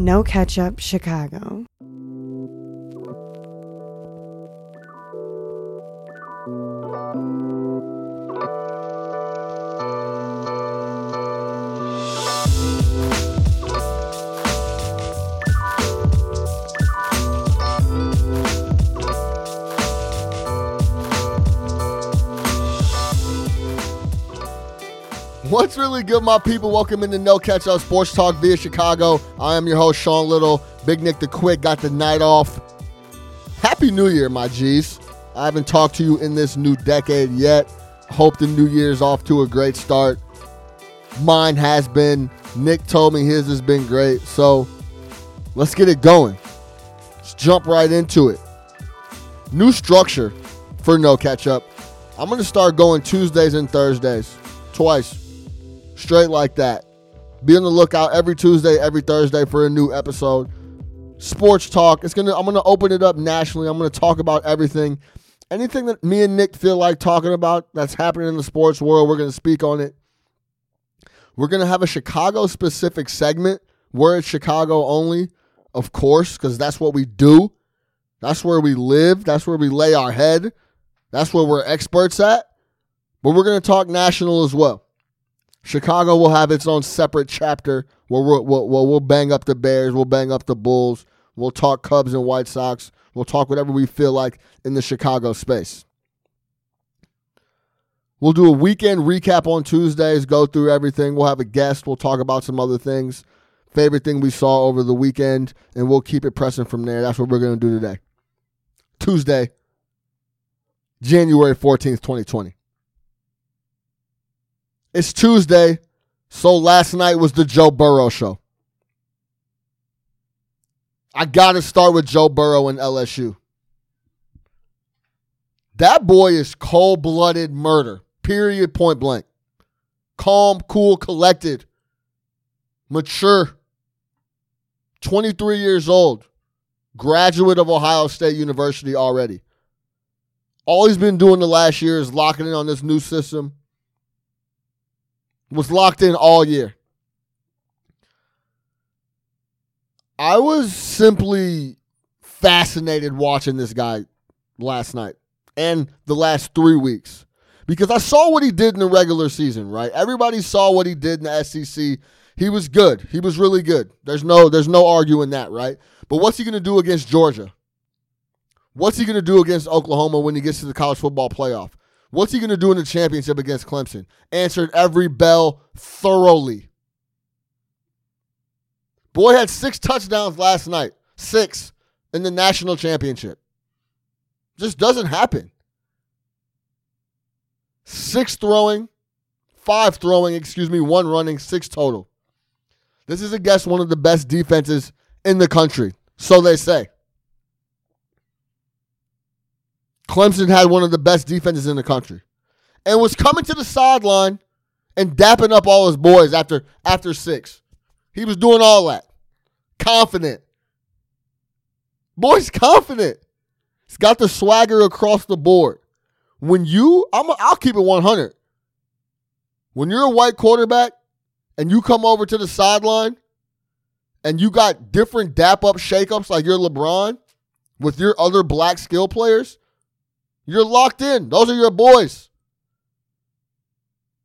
No Ketchup Chicago. What's really good, my people? Welcome into No Ketchup Sports Talk via Chicago. I am your host, Sean Little. Big Nick the Quick got the night off. Happy New Year, my G's. I haven't talked to you in this new decade yet. Hope the new year's off to a great start. Mine has been. Nick told me his has been great. So let's get it going. Let's jump right into it. New structure for No Ketchup. I'm going to start going Tuesdays and Thursdays, twice straight like that. Be on the lookout every Tuesday, every Thursday for a new episode. Sports talk. It's gonna. I'm gonna open it up nationally. I'm gonna talk about everything, anything that me and Nick feel like talking about that's happening in the sports world. We're gonna speak on it. We're gonna have a Chicago specific segment. Where it's Chicago only, of course, because that's what we do. That's where we live. That's where we lay our head. That's where we're experts at. But we're gonna talk national as well. Chicago will have its own separate chapter where we'll, we'll, we'll, bang up the Bears, we'll bang up the Bulls, we'll talk Cubs and White Sox, we'll talk whatever we feel like in the Chicago space. We'll do a weekend recap on Tuesdays, go through everything. We'll have a guest, we'll talk about some other things, favorite thing we saw over the weekend, and we'll keep it pressing from there. That's what we're going to do today. Tuesday, January 14th, 2020. It's Tuesday, so last night was the Joe Burrow show. I got to start with Joe Burrow and LSU. That boy is cold blooded murder, period, point blank. Calm, cool, collected, mature, 23 years old, graduate of Ohio State University already. All he's been doing the last year is locking in on this new system was locked in all year. I was simply fascinated watching this guy last night and the last three weeks because I saw what he did in the regular season, right? Everybody saw what he did in the SEC. He was good. He was really good. There's no there's no arguing that, right? But what's he going to do against Georgia? What's he going to do against Oklahoma when he gets to the college football playoff? What's he going to do in the championship against Clemson? Answered every bell thoroughly. Boy had six touchdowns last night. Six in the national championship. Just doesn't happen. Six throwing, five throwing, excuse me, one running, six total. This is against one of the best defenses in the country. So they say. Clemson had one of the best defenses in the country and was coming to the sideline and dapping up all his boys after after six. He was doing all that. Confident. Boy's confident. He's got the swagger across the board. When you, I'm, I'll keep it 100. When you're a white quarterback and you come over to the sideline and you got different dap up shakeups like you're LeBron with your other black skill players, you're locked in. Those are your boys.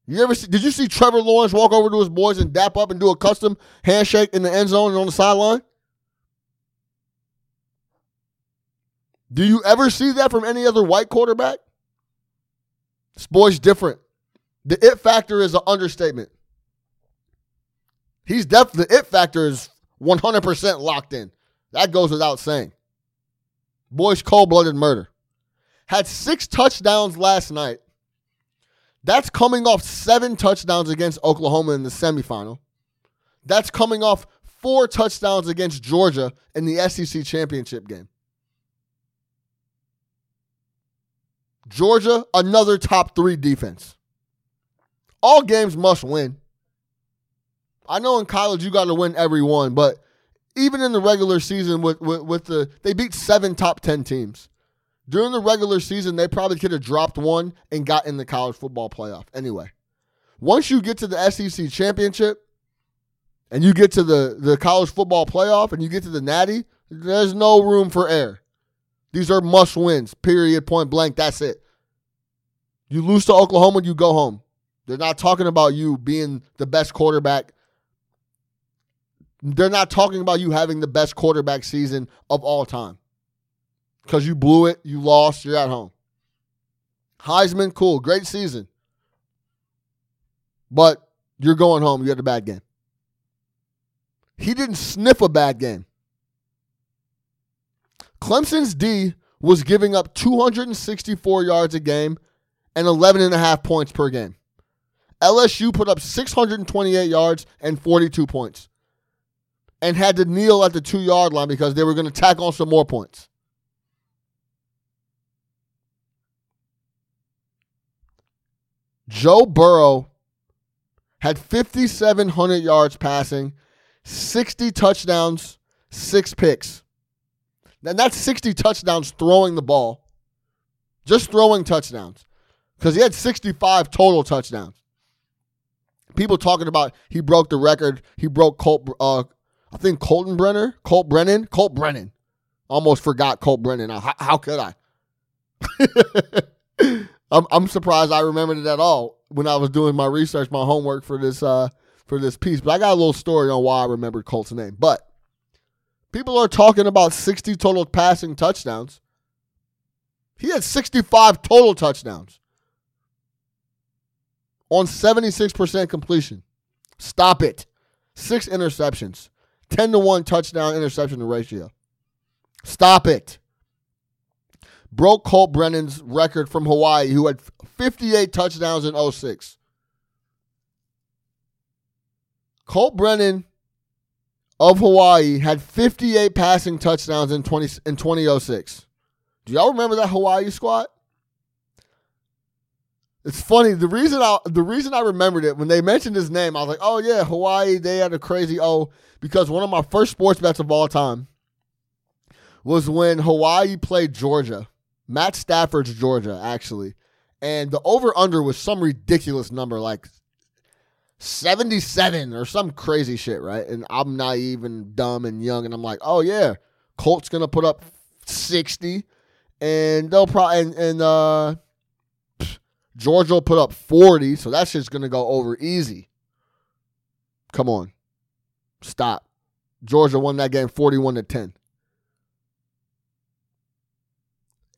You ever see, did you see Trevor Lawrence walk over to his boys and dap up and do a custom handshake in the end zone and on the sideline? Do you ever see that from any other white quarterback? This boy's different. The it factor is an understatement. He's definitely the it factor is 100% locked in. That goes without saying. Boy's cold-blooded murder had six touchdowns last night. That's coming off seven touchdowns against Oklahoma in the semifinal. That's coming off four touchdowns against Georgia in the SEC championship game. Georgia, another top three defense. All games must win. I know in college you got to win every one, but even in the regular season with, with, with the they beat seven top ten teams. During the regular season, they probably could have dropped one and got in the college football playoff. Anyway, once you get to the SEC championship, and you get to the, the college football playoff and you get to the natty, there's no room for error. These are must wins, period, point blank. That's it. You lose to Oklahoma, you go home. They're not talking about you being the best quarterback. They're not talking about you having the best quarterback season of all time. Because you blew it, you lost, you're at home. Heisman, cool, great season. But you're going home, you had a bad game. He didn't sniff a bad game. Clemson's D was giving up 264 yards a game and 11 and a half points per game. LSU put up 628 yards and 42 points and had to kneel at the two yard line because they were going to tack on some more points. Joe Burrow had 5,700 yards passing, 60 touchdowns, six picks. And that's 60 touchdowns throwing the ball, just throwing touchdowns, because he had 65 total touchdowns. People talking about he broke the record. He broke Colt, uh, I think Colton Brenner, Colt Brennan, Colt Brennan. Almost forgot Colt Brennan. How, how could I? I'm, I'm surprised I remembered it at all when I was doing my research, my homework for this uh, for this piece. But I got a little story on why I remembered Colt's name. But people are talking about 60 total passing touchdowns. He had 65 total touchdowns on 76% completion. Stop it. Six interceptions, 10 to 1 touchdown interception ratio. Stop it broke Colt Brennan's record from Hawaii, who had 58 touchdowns in 06. Colt Brennan of Hawaii had 58 passing touchdowns in 20 in 2006. Do y'all remember that Hawaii squad? It's funny. The reason I the reason I remembered it when they mentioned his name, I was like, "Oh yeah, Hawaii. They had a crazy O." Because one of my first sports bets of all time was when Hawaii played Georgia. Matt Stafford's Georgia, actually. And the over under was some ridiculous number, like 77 or some crazy shit, right? And I'm naive and dumb and young, and I'm like, oh yeah, Colts gonna put up 60, and they'll probably and, and uh Georgia will put up 40, so that's just gonna go over easy. Come on. Stop. Georgia won that game 41 to 10.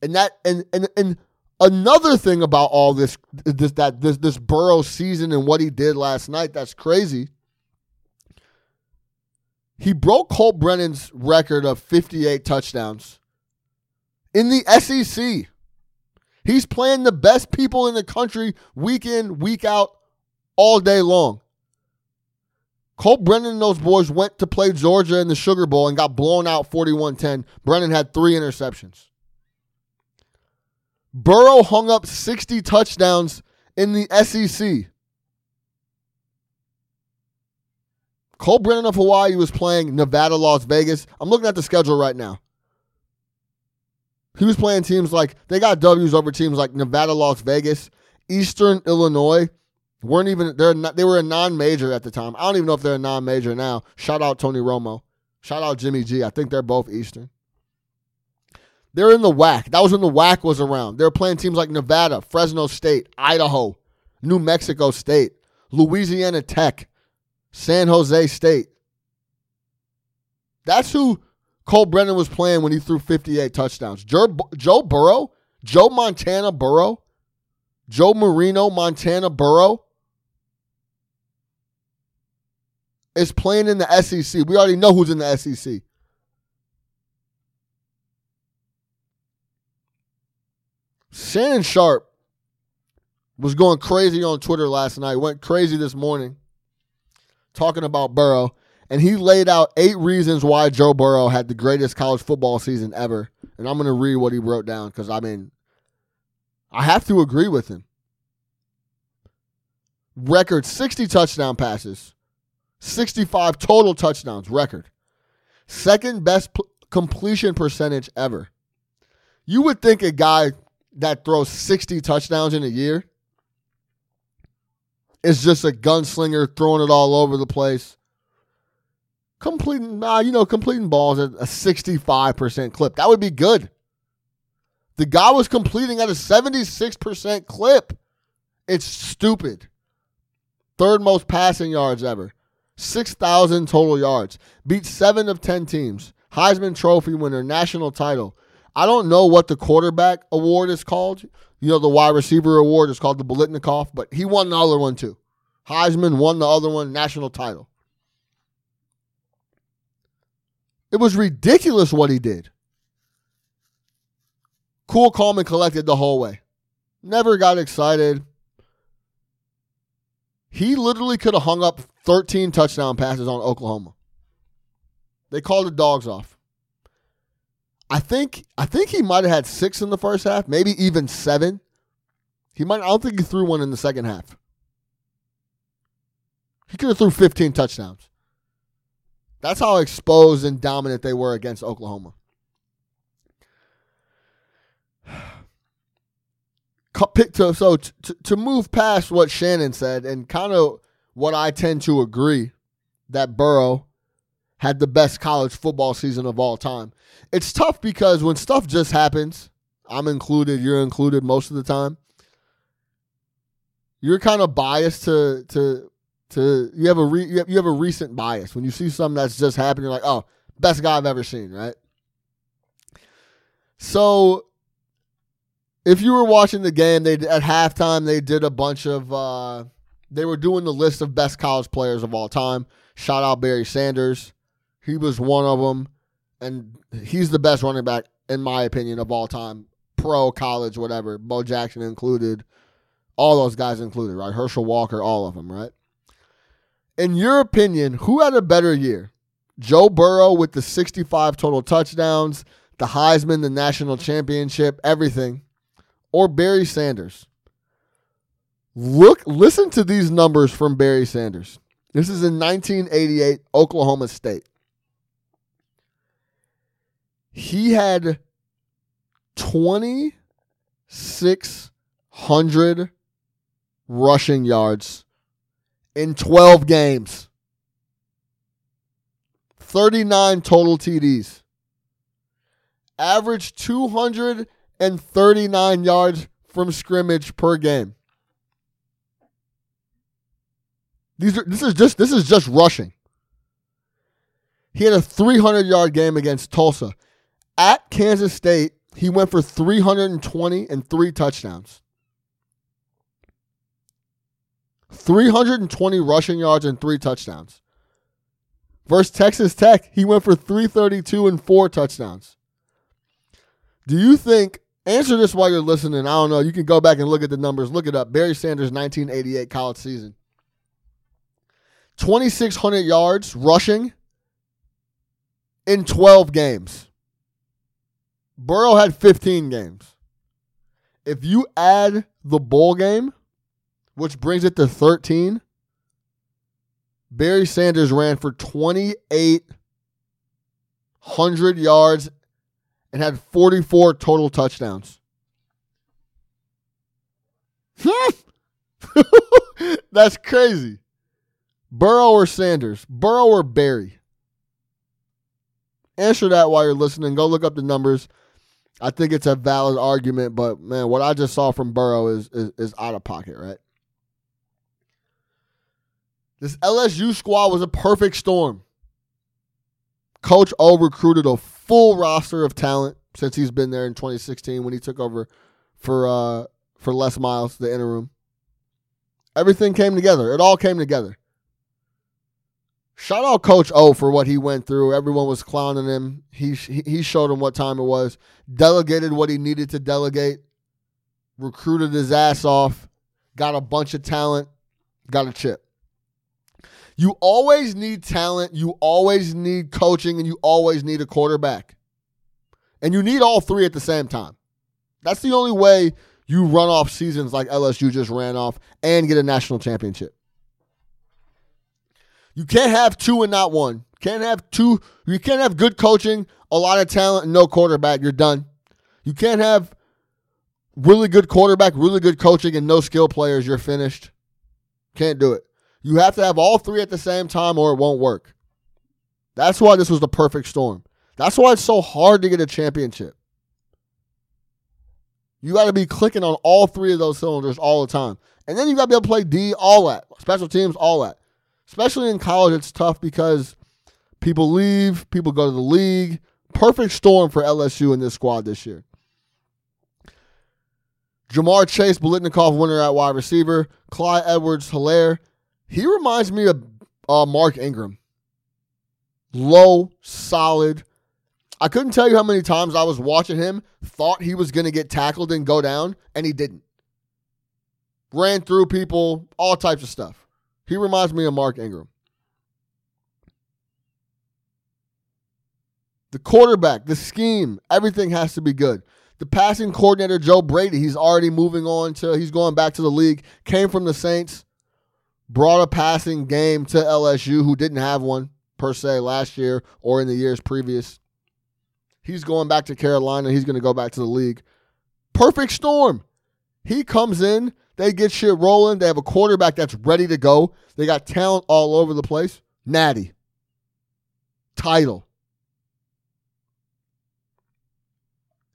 And that and and and another thing about all this this that this this Burrow season and what he did last night that's crazy. He broke Colt Brennan's record of 58 touchdowns in the SEC. He's playing the best people in the country week in, week out, all day long. Colt Brennan and those boys went to play Georgia in the Sugar Bowl and got blown out 41 10. Brennan had three interceptions. Burrow hung up 60 touchdowns in the SEC. Colt Brennan of Hawaii was playing Nevada, Las Vegas. I'm looking at the schedule right now. He was playing teams like they got W's over teams like Nevada, Las Vegas, Eastern Illinois. weren't even they're not, they were a non-major at the time. I don't even know if they're a non-major now. Shout out Tony Romo. Shout out Jimmy G. I think they're both Eastern. They're in the WAC. That was when the WAC was around. They were playing teams like Nevada, Fresno State, Idaho, New Mexico State, Louisiana Tech, San Jose State. That's who Colt Brennan was playing when he threw 58 touchdowns. Joe, Joe Burrow, Joe Montana Burrow, Joe Marino Montana Burrow is playing in the SEC. We already know who's in the SEC. Shannon Sharpe was going crazy on Twitter last night, went crazy this morning talking about Burrow, and he laid out eight reasons why Joe Burrow had the greatest college football season ever. And I'm going to read what he wrote down because, I mean, I have to agree with him. Record 60 touchdown passes, 65 total touchdowns, record. Second best completion percentage ever. You would think a guy that throws 60 touchdowns in a year is just a gunslinger throwing it all over the place. completing, you know, completing balls at a 65% clip. That would be good. The guy was completing at a 76% clip. It's stupid. Third most passing yards ever. 6,000 total yards. Beat seven of 10 teams. Heisman Trophy winner, national title. I don't know what the quarterback award is called. You know, the wide receiver award is called the Biletnikoff, but he won the other one too. Heisman won the other one, national title. It was ridiculous what he did. Cool, calm, and collected the whole way. Never got excited. He literally could have hung up 13 touchdown passes on Oklahoma. They called the dogs off. I think I think he might have had six in the first half, maybe even seven. He might I don't think he threw one in the second half. He could have threw 15 touchdowns. That's how exposed and dominant they were against Oklahoma. So to, to move past what Shannon said and kind of what I tend to agree that Burrow had the best college football season of all time. It's tough because when stuff just happens, I'm included, you're included most of the time. You're kind of biased to to to you have a re, you, have, you have a recent bias when you see something that's just happened. You're like, oh, best guy I've ever seen, right? So, if you were watching the game, they at halftime they did a bunch of uh, they were doing the list of best college players of all time. Shout out Barry Sanders, he was one of them, and he's the best running back in my opinion of all time, pro, college, whatever. Bo Jackson included, all those guys included, right? Herschel Walker, all of them, right? in your opinion, who had a better year? Joe Burrow with the 65 total touchdowns, the Heisman, the national championship, everything, or Barry Sanders? Look, listen to these numbers from Barry Sanders. This is in 1988, Oklahoma State. He had 2,600 rushing yards in 12 games. 39 total TDs. Average 239 yards from scrimmage per game. These are this is just this is just rushing. He had a 300 yard game against Tulsa. At Kansas State, he went for 320 and three touchdowns. 320 rushing yards and three touchdowns. Versus Texas Tech, he went for 332 and four touchdowns. Do you think, answer this while you're listening. I don't know. You can go back and look at the numbers. Look it up. Barry Sanders, 1988 college season. 2,600 yards rushing in 12 games. Burrow had 15 games. If you add the bowl game, which brings it to 13. Barry Sanders ran for 2,800 yards and had 44 total touchdowns. That's crazy. Burrow or Sanders? Burrow or Barry? Answer that while you're listening. Go look up the numbers. I think it's a valid argument, but man, what I just saw from Burrow is, is, is out of pocket, right? This LSU squad was a perfect storm. Coach O recruited a full roster of talent since he's been there in 2016 when he took over for uh, for Les Miles, the interim. Everything came together. It all came together. Shout out Coach O for what he went through. Everyone was clowning him. He he showed him what time it was. Delegated what he needed to delegate. Recruited his ass off. Got a bunch of talent. Got a chip. You always need talent, you always need coaching, and you always need a quarterback. And you need all three at the same time. That's the only way you run off seasons like LSU just ran off and get a national championship. You can't have two and not one. Can't have two. You can't have good coaching, a lot of talent, and no quarterback. You're done. You can't have really good quarterback, really good coaching, and no skill players. You're finished. Can't do it. You have to have all three at the same time or it won't work. That's why this was the perfect storm. That's why it's so hard to get a championship. You got to be clicking on all three of those cylinders all the time. And then you got to be able to play D all that, special teams, all that. Especially in college, it's tough because people leave, people go to the league. Perfect storm for LSU in this squad this year. Ja'Marr Chase, Biletnikoff winner at wide receiver. Clyde Edwards Helaire. He reminds me of uh, Mark Ingram. Low, solid. I couldn't tell you how many times I was watching him, thought he was going to get tackled and go down, and he didn't. Ran through people, all types of stuff. He reminds me of Mark Ingram. The quarterback, the scheme, everything has to be good. The passing coordinator, Joe Brady, he's already moving on to, he's going back to the league, came from the Saints, brought a passing game to LSU, who didn't have one per se last year or in the years previous. He's going back to Carolina. He's going to go back to the league. Perfect storm. He comes in, they get shit rolling. They have a quarterback that's ready to go. They got talent all over the place. Natty. Title.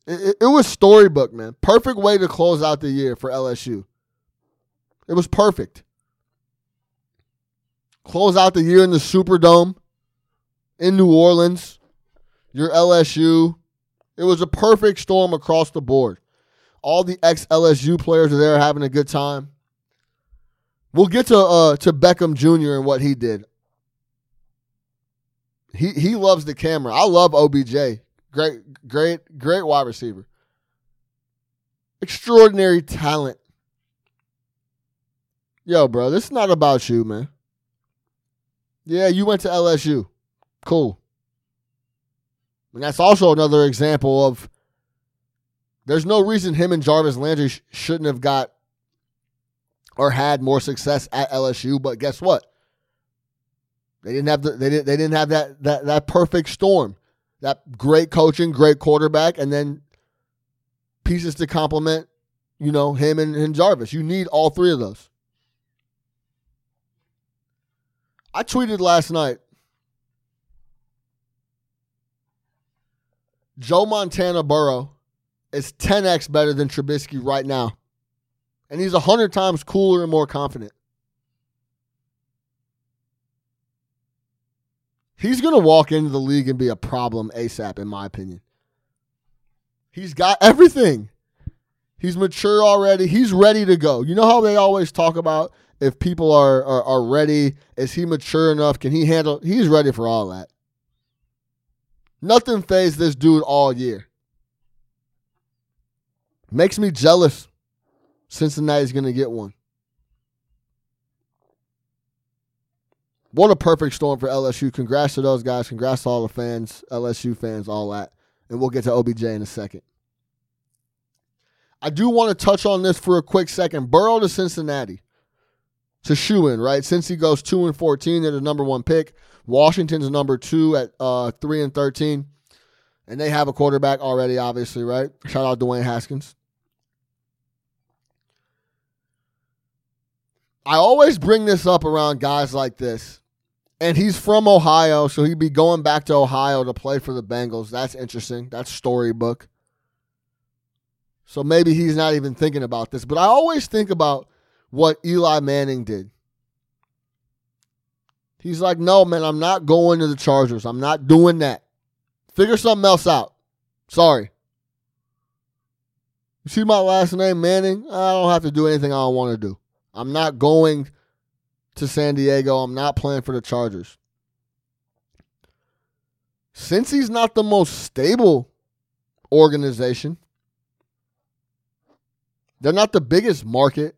It, it, was storybook, man. Perfect way to close out the year for LSU. It was perfect. Close out the year in the Superdome in New Orleans. Your LSU. It was a perfect storm across the board. All the ex LSU players are there having a good time. We'll get to uh, to Beckham Jr. and what he did. He he loves the camera. I love OBJ. Great, great, great wide receiver. Extraordinary talent. Yo, bro, this is not about you, man. Yeah, you went to LSU. Cool. And that's also another example of there's no reason him and Jarvis Landry sh- shouldn't have got or had more success at LSU, but guess what? They didn't have the, they didn't they didn't have that that that perfect storm that great coaching, great quarterback, and then pieces to complement, you know, him and, and Jarvis. You need all three of those. I tweeted last night Joe Montana Burrow is 10x better than Trubisky right now. And he's 100 times cooler and more confident. He's going to walk into the league and be a problem ASAP, in my opinion. He's got everything. He's mature already. He's ready to go. You know how they always talk about if people are, are, are ready? Is he mature enough? Can he handle? He's ready for all that. Nothing phased this dude all year. Makes me jealous. Cincinnati's going to get one. what a perfect storm for LSU. Congrats to those guys. Congrats to all the fans, LSU fans, all that. And we'll get to OBJ in a second. I do want to touch on this for a quick second. Burrow to Cincinnati. To shoe in, right? Cincy goes 2 and 14, they're the number one pick. Washington's number two at uh, 3 and 13. And they have a quarterback already, obviously, right? Shout out Dwayne Haskins. I always bring this up around guys like this and he's from Ohio, so he'd be going back to Ohio to play for the Bengals. That's interesting. That's storybook. So maybe he's not even thinking about this. But I always think about what Eli Manning did. He's like, no, man, I'm not going to the Chargers. I'm not doing that. Figure something else out. Sorry. You see my last name, Manning? I don't have to do anything I don't want to do. I'm not going to San Diego. I'm not playing for the Chargers. Cincy's not the most stable organization, they're not the biggest market.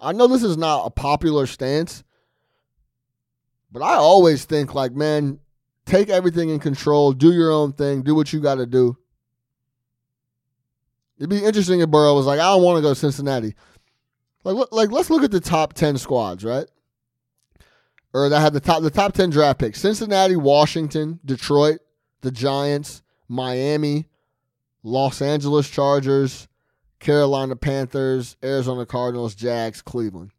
I know this is not a popular stance, but I always think like, man, take everything in control, do your own thing, do what you got to do. It'd be interesting if Burrow was like, I don't want to go to Cincinnati. Like, like let's look at the top ten squads, right? Or that had the top the top ten draft picks: Cincinnati, Washington, Detroit, the Giants, Miami, Los Angeles Chargers, Carolina Panthers, Arizona Cardinals, Jags, Cleveland.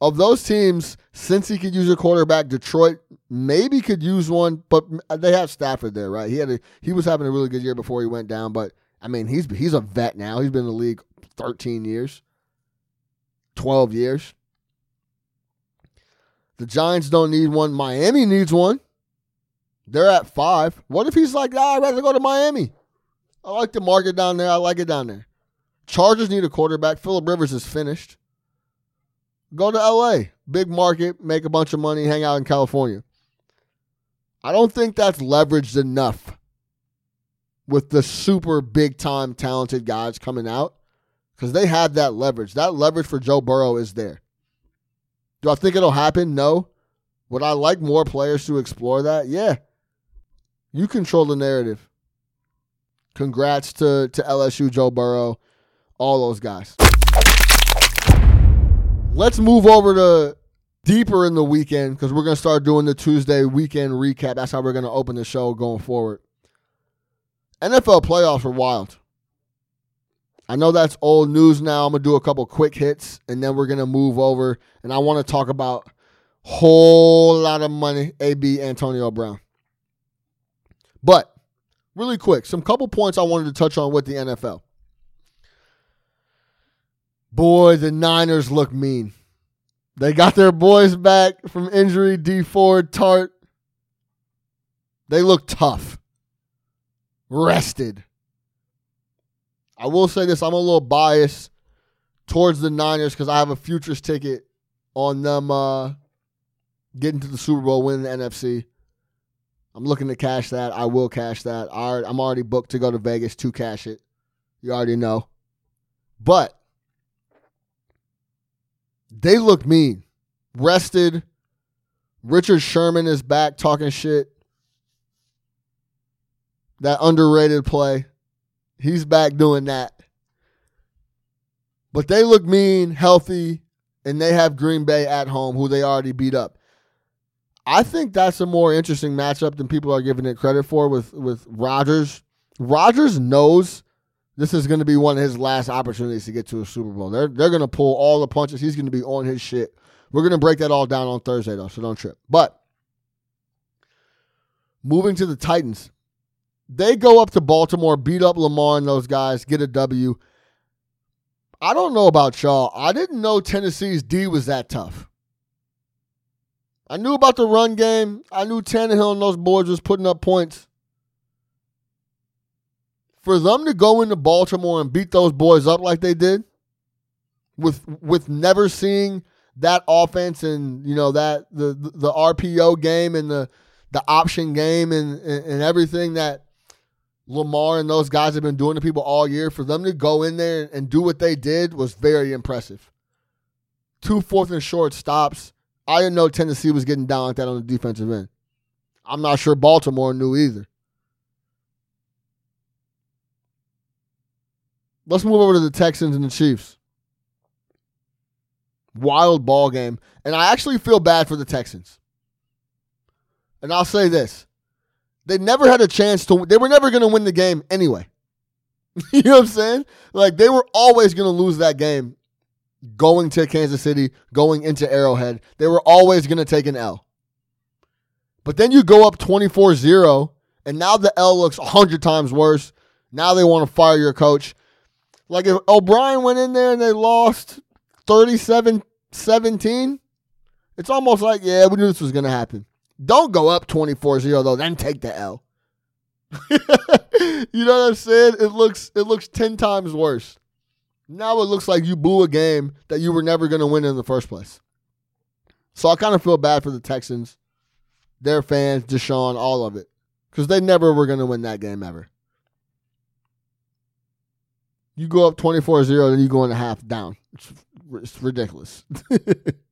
Of those teams, Cincy could use a quarterback, Detroit maybe could use one, but uh, they have Stafford there, right? He had a, he was having a really good year before he went down, but I mean, he's he's a vet now. He's been in the league 13 years, 12 years. The Giants don't need one. Miami needs one. They're at five. What if he's like, ah, I'd rather go to Miami? I like the market down there. I like it down there. Chargers need a quarterback. Philip Rivers is finished. Go to LA. Big market, make a bunch of money, hang out in California. I don't think that's leveraged enough with the super big time talented guys coming out because they have that leverage. That leverage for Joe Burrow is there. Do I think it'll happen? No. Would I like more players to explore that? Yeah. You control the narrative. Congrats to, to LSU, Joe Burrow, all those guys. Let's move over to deeper in the weekend because we're going to start doing the Tuesday weekend recap. That's how we're going to open the show going forward. NFL playoffs were wild. I know that's old news now. I'm going to do a couple quick hits and then we're going to move over and I want to talk about whole lot of money AB Antonio Brown. But really quick, some couple points I wanted to touch on with the NFL. Boy, the Niners look mean. They got their boys back from injury, Dee Ford, Tartt. They look tough. Rested. I will say this, I'm a little biased towards the Niners because I have a futures ticket on them uh, getting to the Super Bowl, winning the NFC. I'm looking to cash that. I will cash that. I'm already booked to go to Vegas to cash it. You already know. But they look mean. Rested. Richard Sherman is back talking shit. That underrated play. He's back doing that. But they look mean, healthy, and they have Green Bay at home, who they already beat up. I think that's a more interesting matchup than people are giving it credit for with with Rodgers. Rodgers knows this is going to be one of his last opportunities to get to a Super Bowl. They're they're going to pull all the punches. He's going to be on his shit. We're going to break that all down on Thursday though, so don't trip. But moving to the Titans, they go up to Baltimore, beat up Lamar and those guys, get a W. I don't know about y'all. I didn't know Tennessee's D was that tough. I knew about the run game. I knew Tannehill and those boys was putting up points. For them to go into Baltimore and beat those boys up like they did, with with never seeing that offense and you know that the the RPO game and the the option game and and, and everything that Lamar and those guys have been doing to people all year, for them to go in there and do what they did was very impressive. Two fourth and short stops I didn't know Tennessee was getting down like that on the defensive end. I'm not sure Baltimore knew either. Let's move over to the Texans and the Chiefs. Wild ball game. And I actually feel bad for the Texans. And I'll say this. They never had a chance to they were never going to win the game anyway. you know what I'm saying? Like they were always going to lose that game going to Kansas City, going into Arrowhead. They were always going to take an L. But then you go up 24 0, and now the L looks 100 times worse. Now they want to fire your coach. Like if O'Brien went in there and they lost 37 17, it's almost like, yeah, we knew this was going to happen. Don't go up 24 0, though, then take the L. you know what I'm saying? It looks it looks 10 times worse. Now it looks like you blew a game that you were never going to win in the first place. So I kind of feel bad for the Texans, their fans, Deshaun, all of it, because they never were going to win that game ever. You go up 24 0, then you go in a half down. It's, it's ridiculous.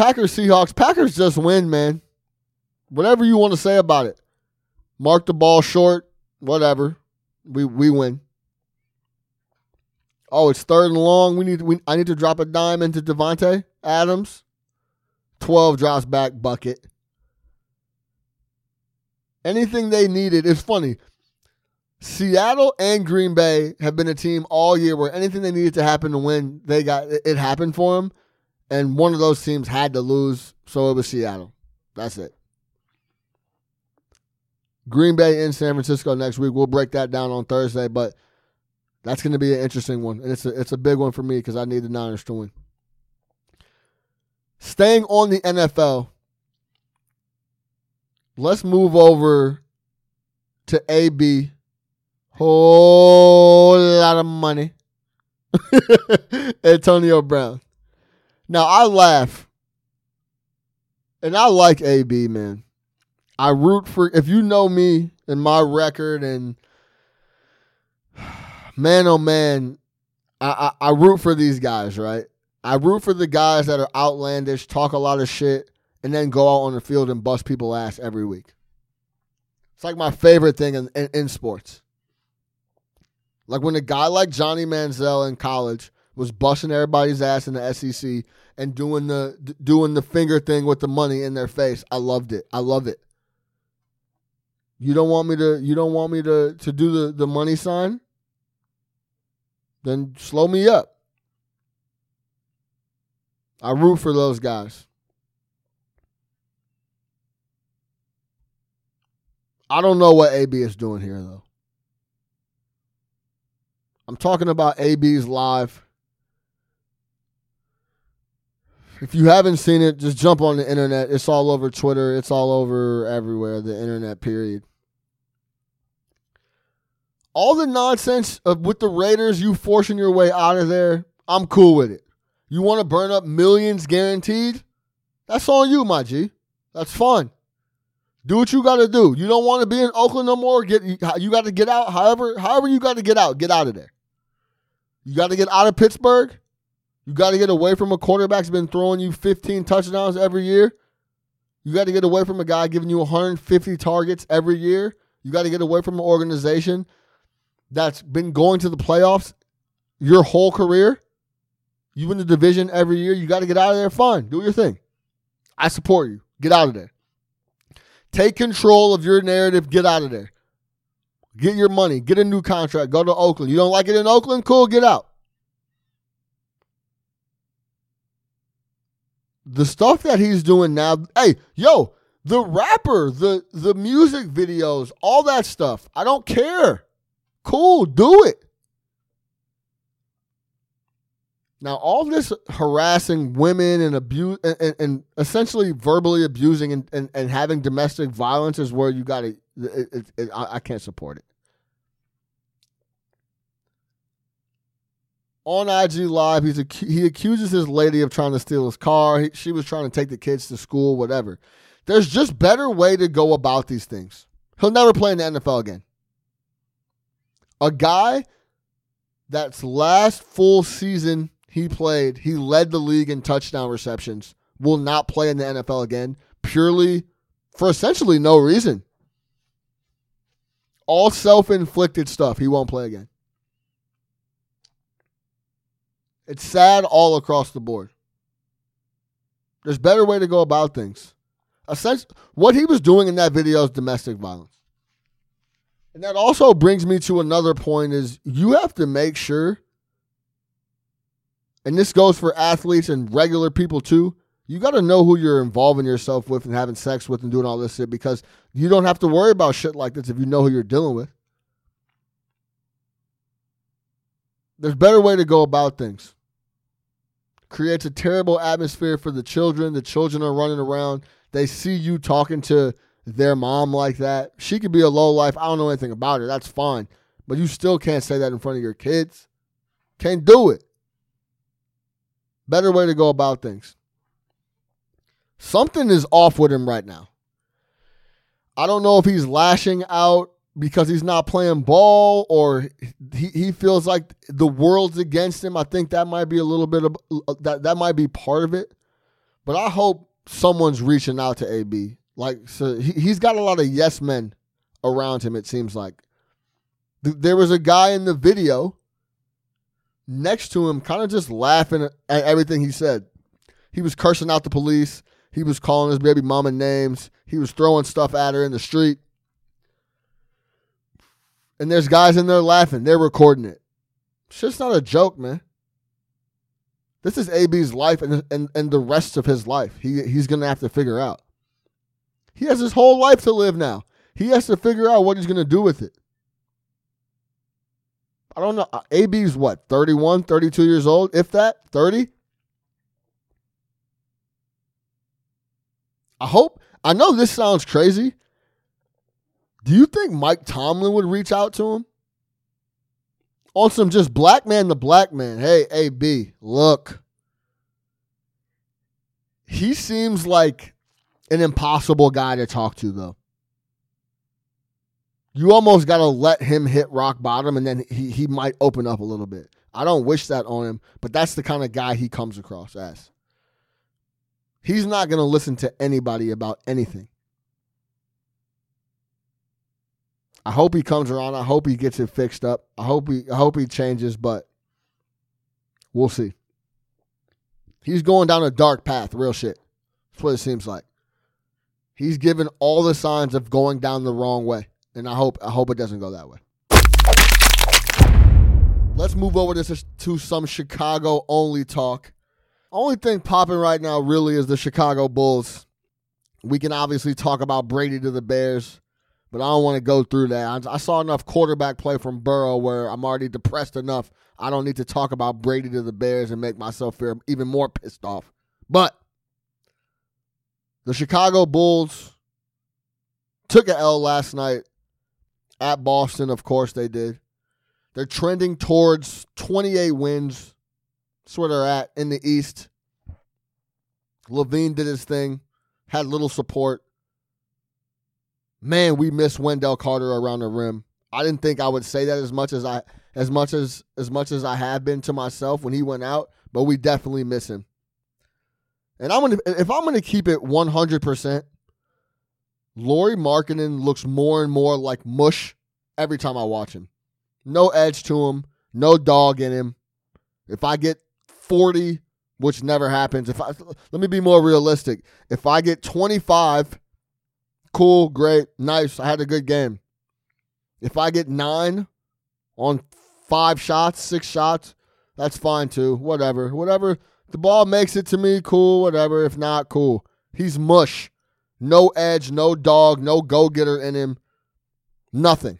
Packers, Seahawks. Packers just win, man. Whatever you want to say about it. Mark the ball short, whatever. We we win. Oh, it's third and long. We need. We, I need to drop a dime into Davante Adams. Twelve drops back bucket. Anything they needed. It's funny. Seattle and Green Bay have been a team all year where anything they needed to happen to win, they got it happened for them, and one of those teams had to lose, so it was Seattle. That's it. Green Bay in San Francisco next week. We'll break that down on Thursday, but that's going to be an interesting one, and it's a it's a big one for me because I need the Niners to win. Staying on the NFL, let's move over to AB. Whole lot of money. Antonio Brown. Now I laugh. And I like AB, man. I root for if you know me and my record and man oh man, I, I, I root for these guys, right? I root for the guys that are outlandish, talk a lot of shit, and then go out on the field and bust people ass every week. It's like my favorite thing in, in, in sports. Like when a guy like Johnny Manziel in college was busting everybody's ass in the SEC and doing the doing the finger thing with the money in their face. I loved it. I love it. You don't want me to you don't want me to to do the the money sign? Then slow me up. I root for those guys. I don't know what AB is doing here, though. I'm talking about AB's live. If you haven't seen it, just jump on the internet. It's all over Twitter. It's all over everywhere, the internet, period. All the nonsense of with the Raiders, you forcing your way out of there, I'm cool with it. You want to burn up millions guaranteed? That's on you, my G. That's fun. Do what you got to do. You don't want to be in Oakland no more. Get you got to get out. However, however you got to get out. Get out of there. You got to get out of Pittsburgh. You got to get away from a quarterback that's been throwing you 15 touchdowns every year. You got to get away from a guy giving you 150 targets every year. You got to get away from an organization that's been going to the playoffs your whole career. You win the division every year. You got to get out of there. Fine. Do your thing. I support you. Get out of there. Take control of your narrative. Get out of there. Get your money. Get a new contract. Go to Oakland. You don't like it in Oakland? Cool. Get out. The stuff that he's doing now. Hey, yo, the rapper, the the music videos, all that stuff. I don't care. Cool. Do it. Now, all this harassing women and abuse and, and, and essentially verbally abusing and, and, and, having domestic violence is where you got to. I, I can't support it. On IG Live, he's he accuses his lady of trying to steal his car. He, she was trying to take the kids to school, whatever. There's just better way to go about these things. He'll never play in the NFL again. A guy that's last full season he played, he led the league in touchdown receptions, will not play in the NFL again, purely for essentially no reason. All self inflicted stuff. He won't play again. It's sad all across the board. There's better way to go about things. Essentially, what he was doing in that video is domestic violence. And that also brings me to another point is you have to make sure and this goes for athletes and regular people too. You got to know who you're involving yourself with and having sex with and doing all this shit because you don't have to worry about shit like this if you know who you're dealing with. There's better way to go about things. Creates a terrible atmosphere for the children. The children are running around. They see you talking to their mom like that. She could be a low life. I don't know anything about her. That's fine. But you still can't say that in front of your kids. Can't do it. Better way to go about things. Something is off with him right now. I don't know if he's lashing out because he's not playing ball or he, he feels like the world's against him. I think that might be a little bit of uh, that that might be part of it. But I hope someone's reaching out to AB. Like so he, he's got a lot of yes men around him it seems like. There was a guy in the video next to him, kind of just laughing at everything he said. He was cursing out the police. He was calling his baby mama names. He was throwing stuff at her in the street. And there's guys in there laughing. They're recording it. Shit's not a joke, man. This is AB's life and, and, and the rest of his life. He he's gonna have to figure out. He has his whole life to live now. He has to figure out what he's gonna do with it. I don't know. Uh, AB's what, 31, 32 years old, if that, 30? I hope. I know this sounds crazy. Do you think Mike Tomlin would reach out to him? On some just black man to black man. Hey, AB, look. He seems like an impossible guy to talk to, though. You almost got to let him hit rock bottom and then he, he might open up a little bit. I don't wish that on him, but that's the kind of guy he comes across as. He's not going to listen to anybody about anything. I hope he comes around. I hope he gets it fixed up. I hope he I hope he changes, but we'll see. He's going down a dark path, real shit. That's what it seems like. He's given all the signs of going down the wrong way. And I hope I hope it doesn't go that way. Let's move over to, to some Chicago only talk. Only thing popping right now really is the Chicago Bulls. We can obviously talk about Brady to the Bears, but I don't want to go through that. I, I saw enough quarterback play from Burrow where I'm already depressed enough. I don't need to talk about Brady to the Bears and make myself feel even more pissed off. But the Chicago Bulls took an L last night at Boston. Of course, they did. They're trending towards 28 wins that's where they're at in the East. LaVine did his thing, had little support. Man, we miss Wendell Carter around the rim. I didn't think I would say that as much as I as much as as much as I have been to myself when he went out, but we definitely miss him. And I'm gonna if I'm gonna keep it 100 percent, Lauri Markkanen looks more and more like mush every time I watch him. No edge to him, no dog in him. If I get 40, which never happens. If I let me be more realistic. If I get 25, cool, great, nice. I had a good game. If I get 9 on 5 shots, 6 shots, that's fine too. Whatever. Whatever the ball makes it to me, cool, whatever. If not, cool. He's mush. No edge, no dog, no go-getter in him. Nothing.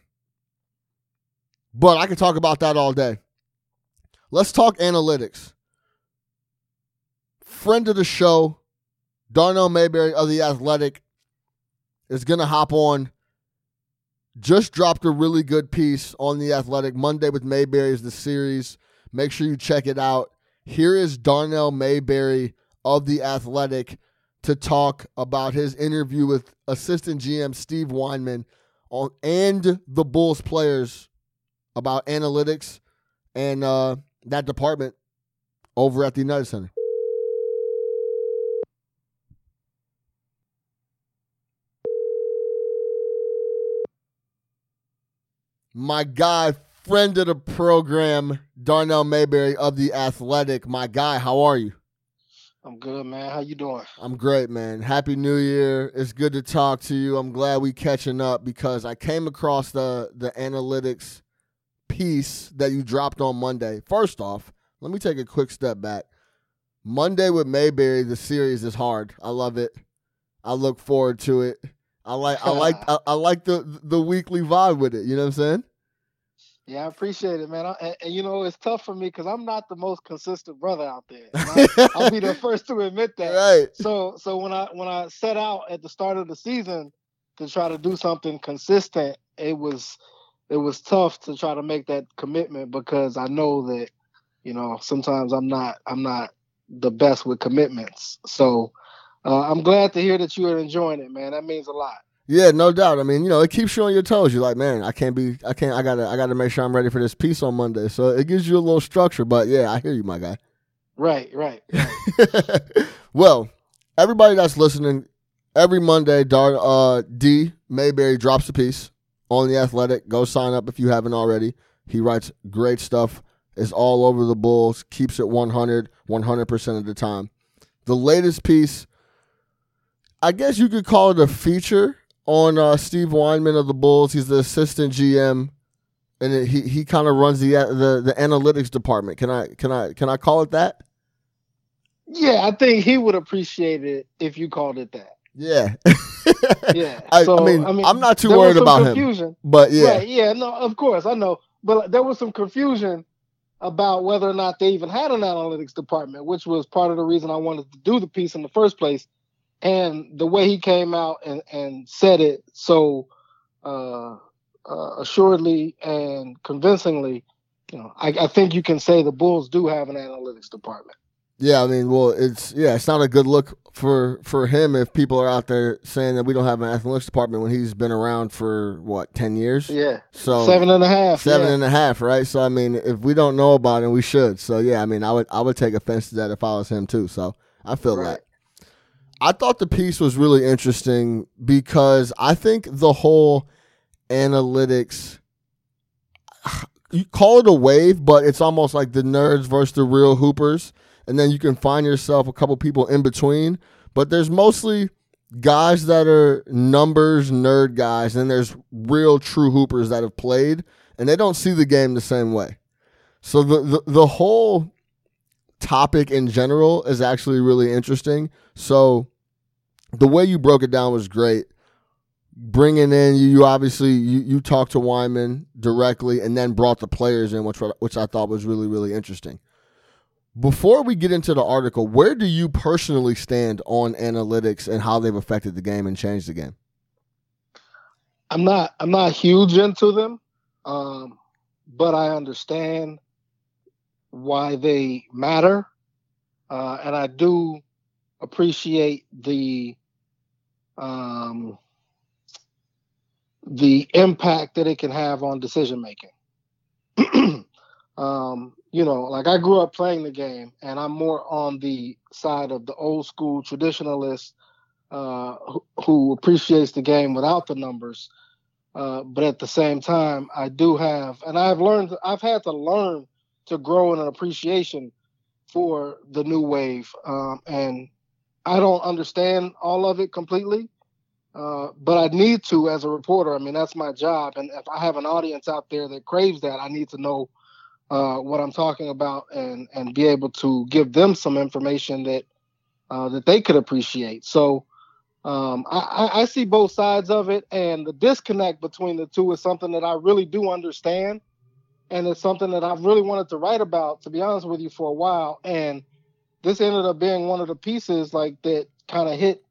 But I could talk about that all day. Let's talk analytics friend of the show, Darnell Mayberry of The Athletic, is going to hop on. Just dropped a really good piece on The Athletic. Monday with Mayberry is the series. Make sure you check it out. Here is Darnell Mayberry of The Athletic to talk about his interview with assistant GM Steve Weinman on and the Bulls players about analytics and uh, that department over at the United Center. My guy, friend of the program, Darnell Mayberry of the Athletic. My guy, how are you? I'm good, man. How you doing? I'm great, man. Happy New Year. It's good to talk to you. I'm glad we catching up because I came across the the analytics piece that you dropped on Monday. First off, let me take a quick step back. Monday with Mayberry, the series is hard. I love it. I look forward to it. I like I like I, I, like the the weekly vibe with it. You know what I'm saying? Yeah, I appreciate it, man. I, and, and, you know, it's tough for me because I'm not the most consistent brother out there. I, will be the first to admit that. Right. So, so when I when I set out at the start of the season to try to do something consistent, it was it was tough to try to make that commitment because I know that you know sometimes I'm not I'm not the best with commitments. So uh, I'm glad to hear that you are enjoying it, man. That means a lot. Yeah, no doubt. I mean, you know, it keeps you on your toes. You're like, man, I can't be, I can't, I gotta, I gotta make sure I'm ready for this piece on Monday. So it gives you a little structure. But yeah, I hear you, my guy. Right, right. right. well, everybody that's listening, every Monday, Dar, uh, D Mayberry drops a piece on the Athletic. Go sign up if you haven't already. He writes great stuff. Is all over the Bulls. Keeps it 100, 100 percent of the time. The latest piece, I guess you could call it a feature on uh, Steve Weinman of the Bulls. He's the assistant GM and it, he he kind of runs the the the analytics department. Can I can I can I call it that? Yeah, I think he would appreciate it if you called it that. Yeah. Yeah. I, so, I, mean, I am not too worried about confusion. him. But yeah. Right, yeah, no, of course, I know. But there was some confusion about whether or not they even had an analytics department, which was part of the reason I wanted to do the piece in the first place. And the way he came out and, and said it so uh, uh, assuredly and convincingly, you know, I, I think you can say the Bulls do have an analytics department. Yeah, I mean, well, it's yeah, it's not a good look for for him if people are out there saying that we don't have an athletics department when he's been around for what ten years. Yeah, so seven and a half. Seven yeah. and a half, right? So I mean, if we don't know about it, we should. So yeah, I mean, I would I would take offense to that if I was him too. So I feel right. that. I thought the piece was really interesting because I think the whole analytics you call it a wave, but it's almost like the nerds versus the real hoopers and then you can find yourself a couple people in between. But there's mostly guys that are numbers nerd guys, and there's real true hoopers that have played, and they don't see the game the same way. So the the, the whole topic in general is actually really interesting. So the way you broke it down was great. Bringing in you, you obviously you, you talked to Weinman directly, and then brought the players in, which which I thought was really really interesting. Before we get into the article, where do you personally stand on analytics and how they've affected the game and changed the game? I'm not I'm not huge into them, um, but I understand why they matter, uh, and I do appreciate the um, the impact that it can have on decision making. um, you know, like I grew up playing the game, and I'm more on the side of the old school traditionalist uh, who, who, appreciates the game without the numbers. Uh, but at the same time, I do have, and I've learned, I've had to learn to grow in an appreciation for the new wave. Um, and I don't understand all of it completely, uh, but I need to as a reporter. I mean, that's my job. And if I have an audience out there that craves that, I need to know uh, what I'm talking about and and be able to give them some information that uh, that they could appreciate. So um, I, I, see both sides of it, and the disconnect between the two is something that I really do understand, and it's something that I've really wanted to write about, to be honest with you, for a while. And this ended up being one of the pieces like that kind of hit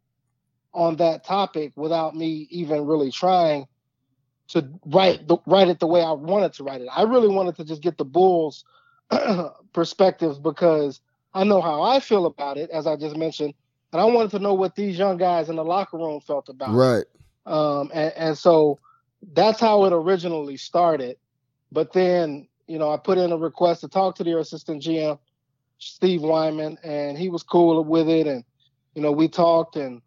on that topic without me even really trying to write the, write it the way I wanted to write it. I really wanted to just get the Bulls' perspectives because I know how I feel about it, as I just mentioned, and I wanted to know what these young guys in the locker room felt about right. it. Right. Um, and, and so that's how it originally started. But then, you know, I put in a request to talk to their assistant GM, Steve Weinman, and he was cool with it. And, you know, we talked and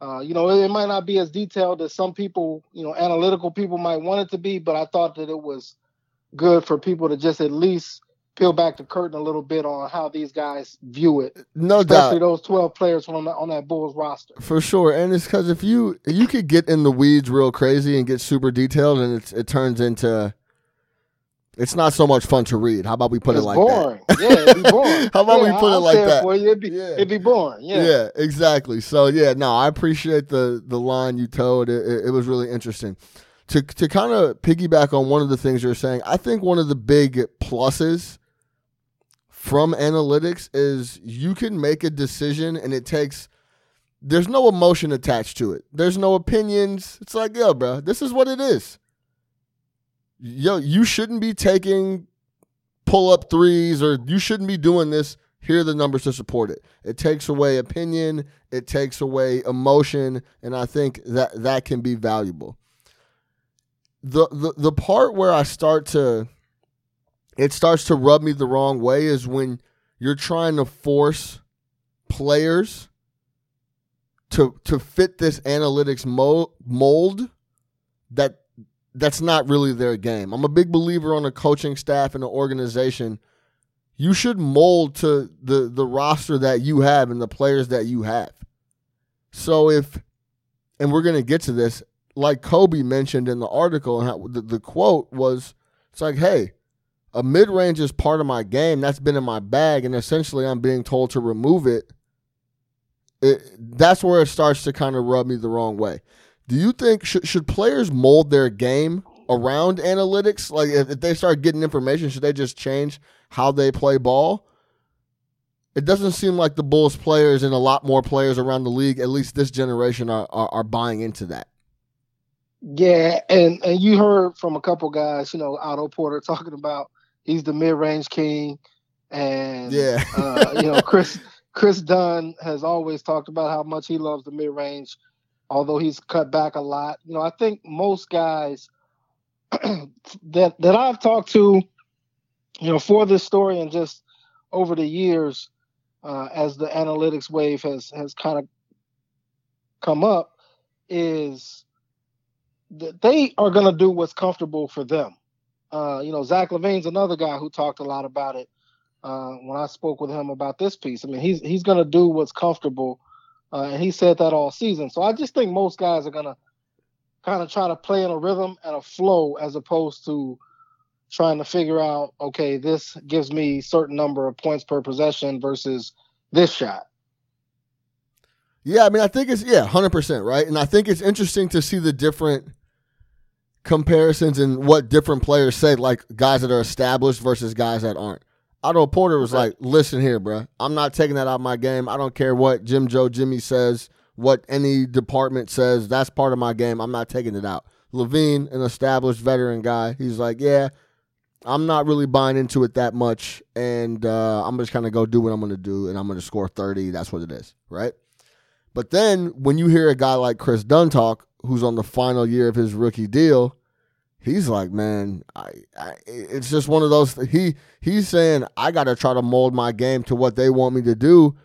uh, you know, it, it, might not be as detailed as some people, you know, analytical people might want it to be, but I thought that it was good for people to just at least peel back the curtain a little bit on how these guys view it. No especially doubt. those twelve players on that on that Bulls roster. For sure, and it's because if you you could get in the weeds real crazy and get super detailed, and it it turns into it's not so much fun to read. How about we put it's it like boring. that? Yeah, it'd be boring. How about yeah, we put I'll it like that? You. It'd be, yeah. it'd be boring. Yeah. Yeah, exactly. So yeah, no, I appreciate the the line you told. It, it, it was really interesting. To to kind of piggyback on one of the things you're saying, I think one of the big pluses from analytics is you can make a decision and it takes there's no emotion attached to it. There's no opinions. It's like, yo, bro, this is what it is. Yo, you shouldn't be taking pull up threes or you shouldn't be doing this. Here are the numbers to support it. It takes away opinion, it takes away emotion, and I think that that can be valuable. The the the part where I start to it starts to rub me the wrong way is when you're trying to force players to to fit this analytics mold that that's not really their game. I'm a big believer on a coaching staff and an organization. You should mold to the the roster that you have and the players that you have. So if and we're going to get to this like Coby mentioned in the article and how, the, the quote was It's like, hey, a mid range is part of my game. That's been in my bag, and essentially I'm being told to remove it. it that's where it starts to kind of rub me the wrong way. Do you think should, should players mold their game around analytics? Like if, if they start getting information, should they just change how they play ball? It doesn't seem like the Bulls players and a lot more players around the league, at least this generation, are, are, are buying into that. Yeah, and and you heard from a couple guys, you know, Otto Porter talking about he's the mid range king, and yeah, uh, you know, Chris Kris Dunn has always talked about how much he loves the mid range, although he's cut back a lot. You know, I think most guys that that I've talked to, you know, for this story and just over the years, uh, as the analytics wave has has kind of come up, is that they are going to do what's comfortable for them. Uh, you know, Zach LaVine's another guy who talked a lot about it uh, when I spoke with him about this piece. I mean, he's he's going to do what's comfortable, uh, and he said that all season. So I just think most guys are going to kind of try to play in a rhythm and a flow as opposed to trying to figure out, okay, this gives me certain number of points per possession versus this shot. Yeah, I mean, I think it's yeah, hundred percent right, and I think it's interesting to see the different comparisons and what different players say, like guys that are established versus guys that aren't. Otto Porter was like, "Listen here, bro, I'm not taking that out of my game. I don't care what Jim Joe Jimmy says, what any department says. That's part of my game. I'm not taking it out." LaVine, an established veteran guy, he's like, "Yeah, I'm not really buying into it that much, and uh, I'm just kind of go do what I'm going to do, and I'm going to score 30. That's what it is, right?" But then when you hear a guy like Kris Dunn talk, who's on the final year of his rookie deal, he's like, man, I, I, it's just one of those. He he's saying I got to try to mold my game to what they want me to do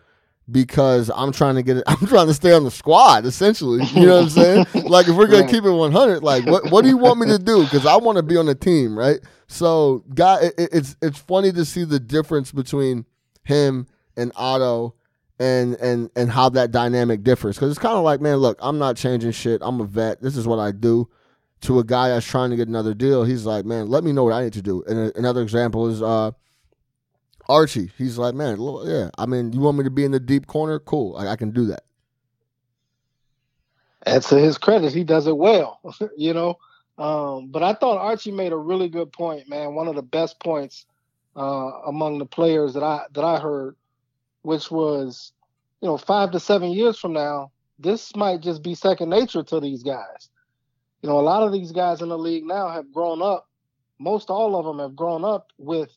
because I'm trying to get it. I'm trying to stay on the squad, essentially. You know what I'm saying? like if we're gonna keep it 100, like what what do you want me to do? Because I want to be on the team, right? So, guy, it, it's it's funny to see the difference between him and Otto and and and how that dynamic differs because it's kind of like man look i'm not changing shit i'm a vet this is what i do to a guy that's trying to get another deal he's like man let me know what i need to do. And another example is uh archie. He's like man yeah i mean you want me to be in the deep corner? Cool i, I can do that. And to his credit he does it well you know? Um, but i thought archie made a really good point man one of the best points uh, among the players that i that i heard which was, you know, five to seven years from now, this might just be second nature to these guys. You know, a lot of these guys in the league now have grown up. Most all of them have grown up with,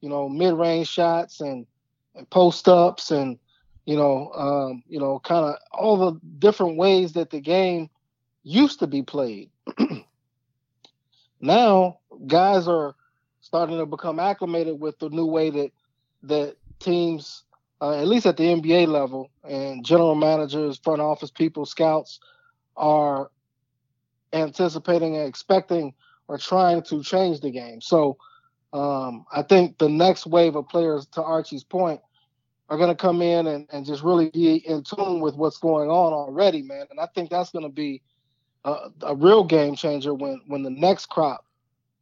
you know, mid-range shots and, and post-ups and, you know, um, you know, kind of all the different ways that the game used to be played. now, guys are starting to become acclimated with the new way that that teams uh, at least at the NBA level, and general managers, front office people, scouts are anticipating and expecting or trying to change the game. So um, I think the next wave of players, to Archie's point, are going to come in and, and just really be in tune with what's going on already, man. And I think that's going to be a, a, real game changer when when the next crop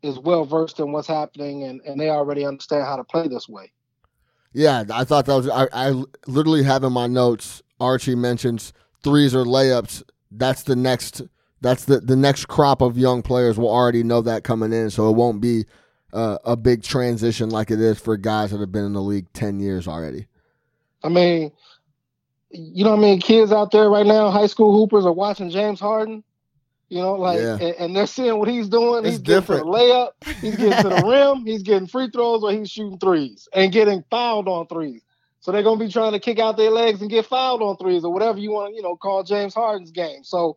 is well versed in what's happening and, and they already understand how to play this way. Yeah, I thought that was. I, I literally have in my notes. Archie mentions threes or layups. That's the next. That's the the next crop of young players will already know that coming in, so it won't be uh, a big transition like it is for guys that have been in the league ten years already. I mean, you know, I mean, kids out there right now, high school hoopers are watching James Harden you know, like, yeah. and, and, they're seeing what he's doing. It's he's different. getting to the layup. He's getting to the rim. He's getting free throws, or he's shooting threes and getting fouled on threes. So they're gonna be trying to kick out their legs and get fouled on threes, or whatever you want to, you know, call James Harden's game. So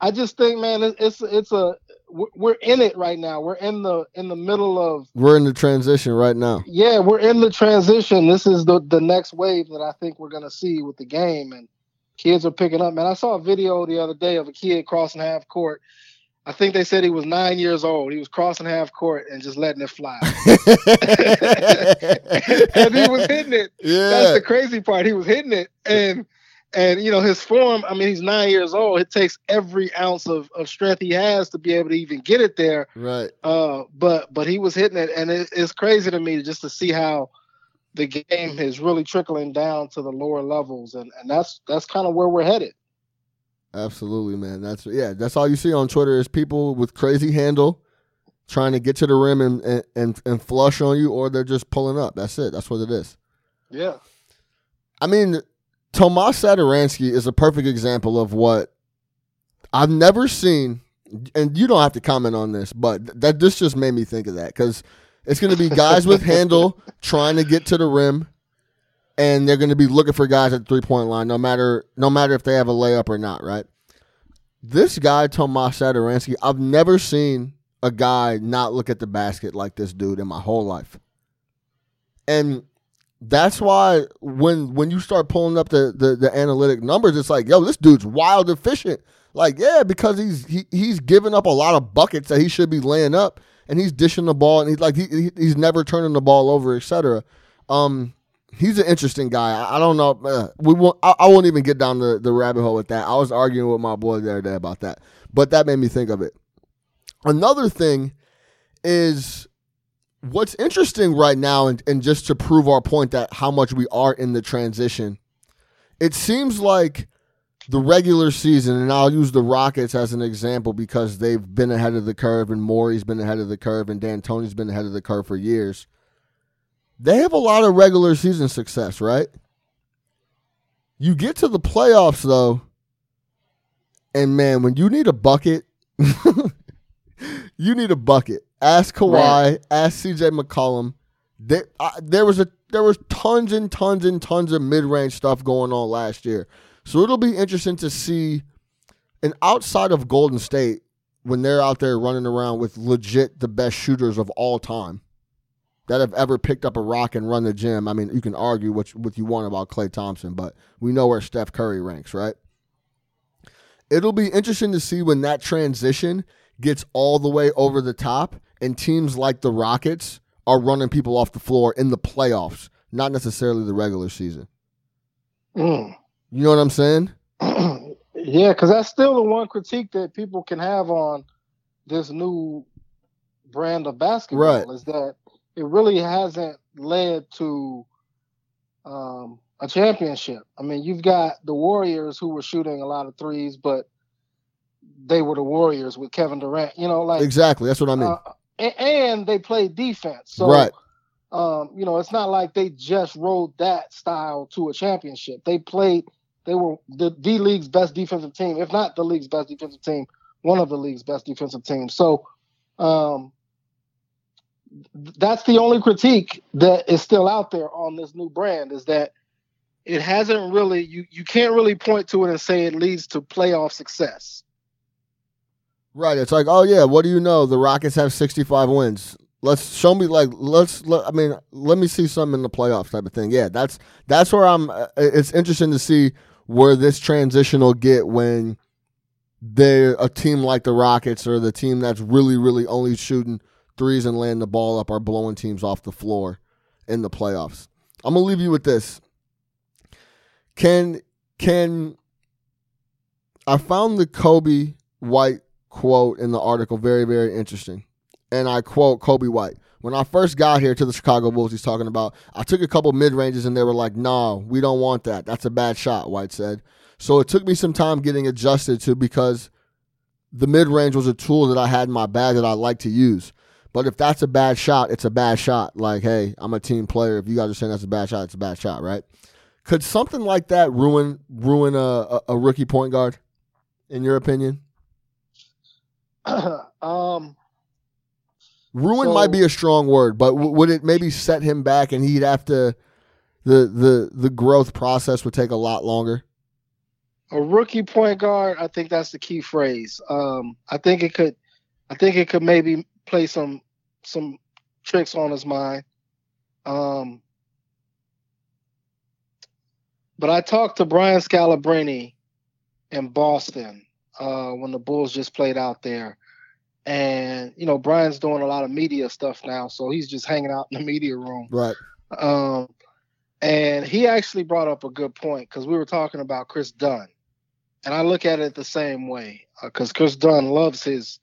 I just think, man, it's it's, it's a we're in it right now. We're in the in the middle of. We're in the transition right now. Yeah, we're in the transition. This is the the next wave that I think we're gonna see with the game and kids are picking up. Man, I saw a video the other day of a kid crossing half court. I think they said he was nine years old. He was crossing half court and just letting it fly. and he was hitting it. Yeah. That's the crazy part. He was hitting it. And and you know his form. I mean, he's nine years old. It takes every ounce of, of strength he has to be able to even get it there. Right. Uh, but but he was hitting it, and it, it's crazy to me just to see how the game is really trickling down to the lower levels, and and that's that's kind of where we're headed. Absolutely, man. That's yeah. That's all you see on Twitter is people with crazy handle trying to get to the rim and and, and, and flush on you, or they're just pulling up. That's it. That's what it is. Yeah. I mean, Tomas Satoransky is a perfect example of what I've never seen, and you don't have to comment on this, but that this just made me think of that because it's going to be guys with handle trying to get to the rim, and they're going to be looking for guys at the three point line, no matter no matter if they have a layup or not, right? This guy Tomas Satoransky, I've never seen a guy not look at the basket like this dude in my whole life, and that's why when when you start pulling up the, the the analytic numbers, it's like, yo, this dude's wild efficient. Like, yeah, because he's he, he's giving up a lot of buckets that he should be laying up, and he's dishing the ball, and he's like he, he's never turning the ball over, etc. Um, he's an interesting guy. I, I don't know. Uh, we won't. I, I, won't even get down the, the rabbit hole with that. I was arguing with my boy the other day about that, but that made me think of it. Another thing is what's interesting right now, and, and just to prove our point that how much we are in the transition, it seems like the regular season, and I'll use the Rockets as an example because they've been ahead of the curve, and Morey's been ahead of the curve, and D'Antoni's been ahead of the curve for years. They have a lot of regular season success, right? You get to the playoffs, though, and man, when you need a bucket, you need a bucket. Ask Kawhi. Right. Ask C.J. McCollum. There, uh, there was a there was tons and tons and tons of mid range stuff going on last year. So it'll be interesting to see. And outside of Golden State, when they're out there running around with legit the best shooters of all time that have ever picked up a rock and run the gym. I mean, you can argue what what you want about Klay Thompson, but we know where Steph Curry ranks, right? It'll be interesting to see when that transition gets all the way over the top and teams like the Rockets are running people off the floor in the playoffs, not necessarily the regular season. Mm. You know what I'm saying? yeah, because that's still the one critique that people can have on this new brand of basketball right. is that it really hasn't led to um, a championship. I mean, you've got the Warriors who were shooting a lot of threes, but they were the Warriors with Kevin Durant. You know, like exactly that's what I mean. Uh, and, they play defense. So, right. Um, you know, it's not like they just rode that style to a championship. They played. They were the D League's best defensive team, if not the league's best defensive team, one of the league's best defensive teams. So, um, that's the only critique that is still out there on this new brand is that it hasn't really you you can't really point to it and say it leads to playoff success. Right. It's like, oh yeah, what do you know? The Rockets have 65 wins. Let's show me like let's let, I mean, let me see something in the playoffs type of thing. Yeah, that's that's where I'm uh, it's interesting to see where this transition will get when they're a team like the Rockets or the team that's really really only shooting threes and laying the ball up are blowing teams off the floor in the playoffs. I'm to leave you with this. Can can I found the Coby White quote in the article very, very interesting. And I quote Coby White. When I first got here to the Chicago Bulls, he's talking about, I took a couple mid ranges and they were like, nah, we don't want that. That's a bad shot, White said. So it took me some time getting adjusted to because the mid range was a tool that I had in my bag that I like to use. But if that's a bad shot, it's a bad shot. Like, hey, I'm a team player. If you guys are saying that's a bad shot, it's a bad shot, right? Could something like that ruin ruin a, a, a rookie point guard, in your opinion? um, ruin so, might be a strong word, but w- would it maybe set him back, and he'd have to the the the growth process would take a lot longer? A rookie point guard, I think that's the key phrase. Um, I think it could, I think it could maybe play some some tricks on his mind. Um, but I talked to Brian Scalabrine in Boston uh, when the Bulls just played out there. And, you know, Brian's doing a lot of media stuff now, so he's just hanging out in the media room. Right. Um, And he actually brought up a good point because we were talking about Kris Dunn. And I look at it the same way because uh, Kris Dunn loves his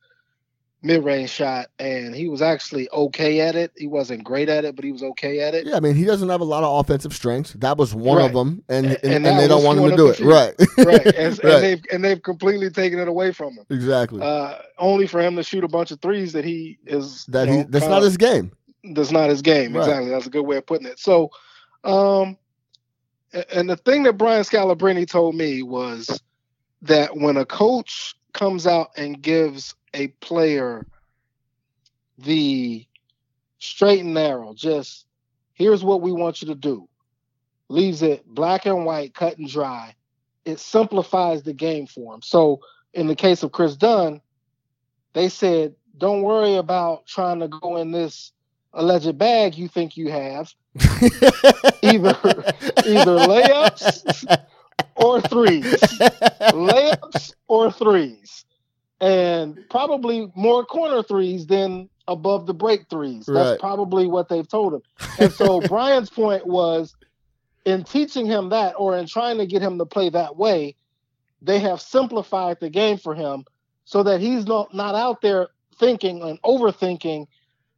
mid-range shot, and he was actually okay at it. He wasn't great at it, but he was okay at it. Yeah, I mean, he doesn't have a lot of offensive strengths. That was one right. of them, and and, and, and they don't want him to do it. Right, right. And, right. and, they've and they've completely taken it away from him. Exactly. Uh, only for him to shoot a bunch of threes that he is that he know, that's not his game. That's not his game. Right. Exactly. That's a good way of putting it. So, um, and the thing that Brian Scalabrine told me was that when a coach comes out and gives a player the straight and narrow, just here's what we want you to do, leaves it black and white, cut and dry, it simplifies the game for him. So in the case of Kris Dunn, they said, don't worry about trying to go in this alleged bag you think you have. either either layups or threes. layups or threes and probably more corner threes than above the break threes. That's right. probably what they've told him. And so Brian's point was in teaching him that or in trying to get him to play that way, they have simplified the game for him so that he's not, not out there thinking and overthinking,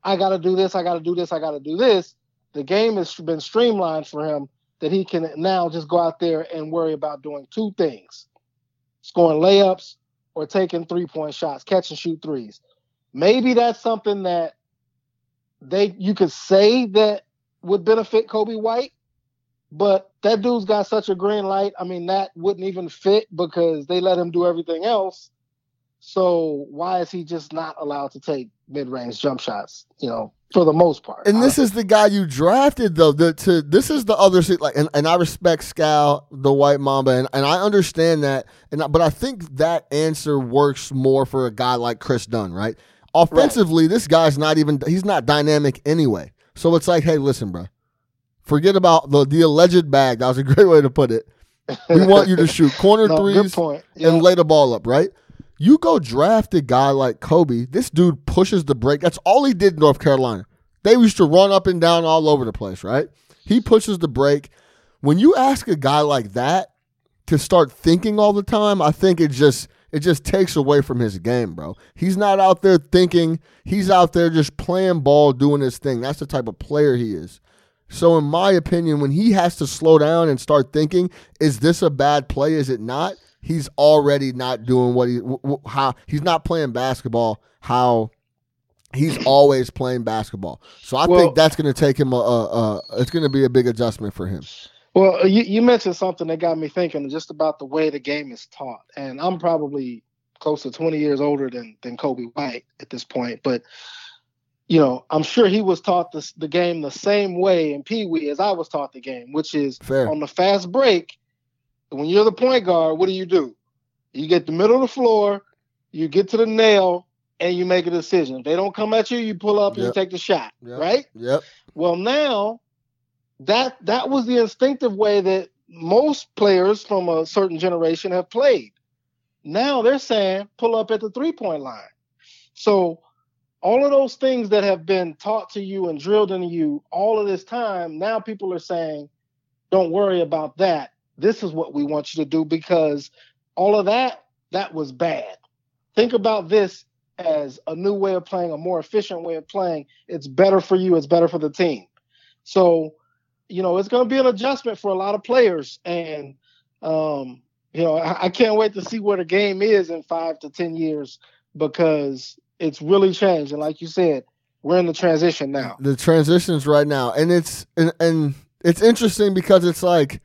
I got to do this, I got to do this, I got to do this. The game has been streamlined for him that he can now just go out there and worry about doing two things scoring layups or taking three point shots, catch and shoot threes. Maybe that's something that they you could say that would benefit Coby White, but that dude's got such a green light. I mean, that wouldn't even fit because they let him do everything else. So why is he just not allowed to take mid range jump shots? You know, for the most part. And this is the guy you drafted though. The, to this is the other like, and, and I respect Scal, the White Mamba, and, and I understand that. And but I think that answer works more for a guy like Kris Dunn, right? Offensively, right. this guy's not even he's not dynamic anyway. So it's like, hey, listen, bro, forget about the the alleged bag. That was a great way to put it. We want you to shoot corner no, threes and lay the ball up, right? You go draft a guy like Coby. This dude pushes the break. That's all he did in North Carolina. They used to run up and down all over the place, right? He pushes the break. When you ask a guy like that to start thinking all the time, I think it just it just takes away from his game, bro. He's not out there thinking. He's out there just playing ball, doing his thing. That's the type of player he is. So, in my opinion, when he has to slow down and start thinking, is this a bad play? Is it not? He's already not doing what he how he's not playing basketball how he's always playing basketball. So I well, think that's going to take him a, a, a it's going to be a big adjustment for him. Well, uh, you, you mentioned something that got me thinking just about the way the game is taught, and I'm probably close to 20 years older than than Coby White at this point, but you know, I'm sure he was taught the, the game the same way in Pee Wee as I was taught the game, which is Fair. on the fast break, when you're the point guard, what do you do? You get the middle of the floor, you get to the nail, and you make a decision. If they don't come at you, you pull up and you take the shot. Yep. Right? Yep. Well, now that that was the instinctive way that most players from a certain generation have played. Now they're saying pull up at the three point line. So all of those things that have been taught to you and drilled into you all of this time, now people are saying, don't worry about that this is what we want you to do because all of that that was bad. Think about this as a new way of playing a more efficient way of playing. It's better for you it's better for the team. So you know it's going to be an adjustment for a lot of players and um, you know I, I can't wait to see where the game is in five to ten years because it's really changed. And like you said we're in the transition now. The transitions right now. And it's and, and it's interesting because it's like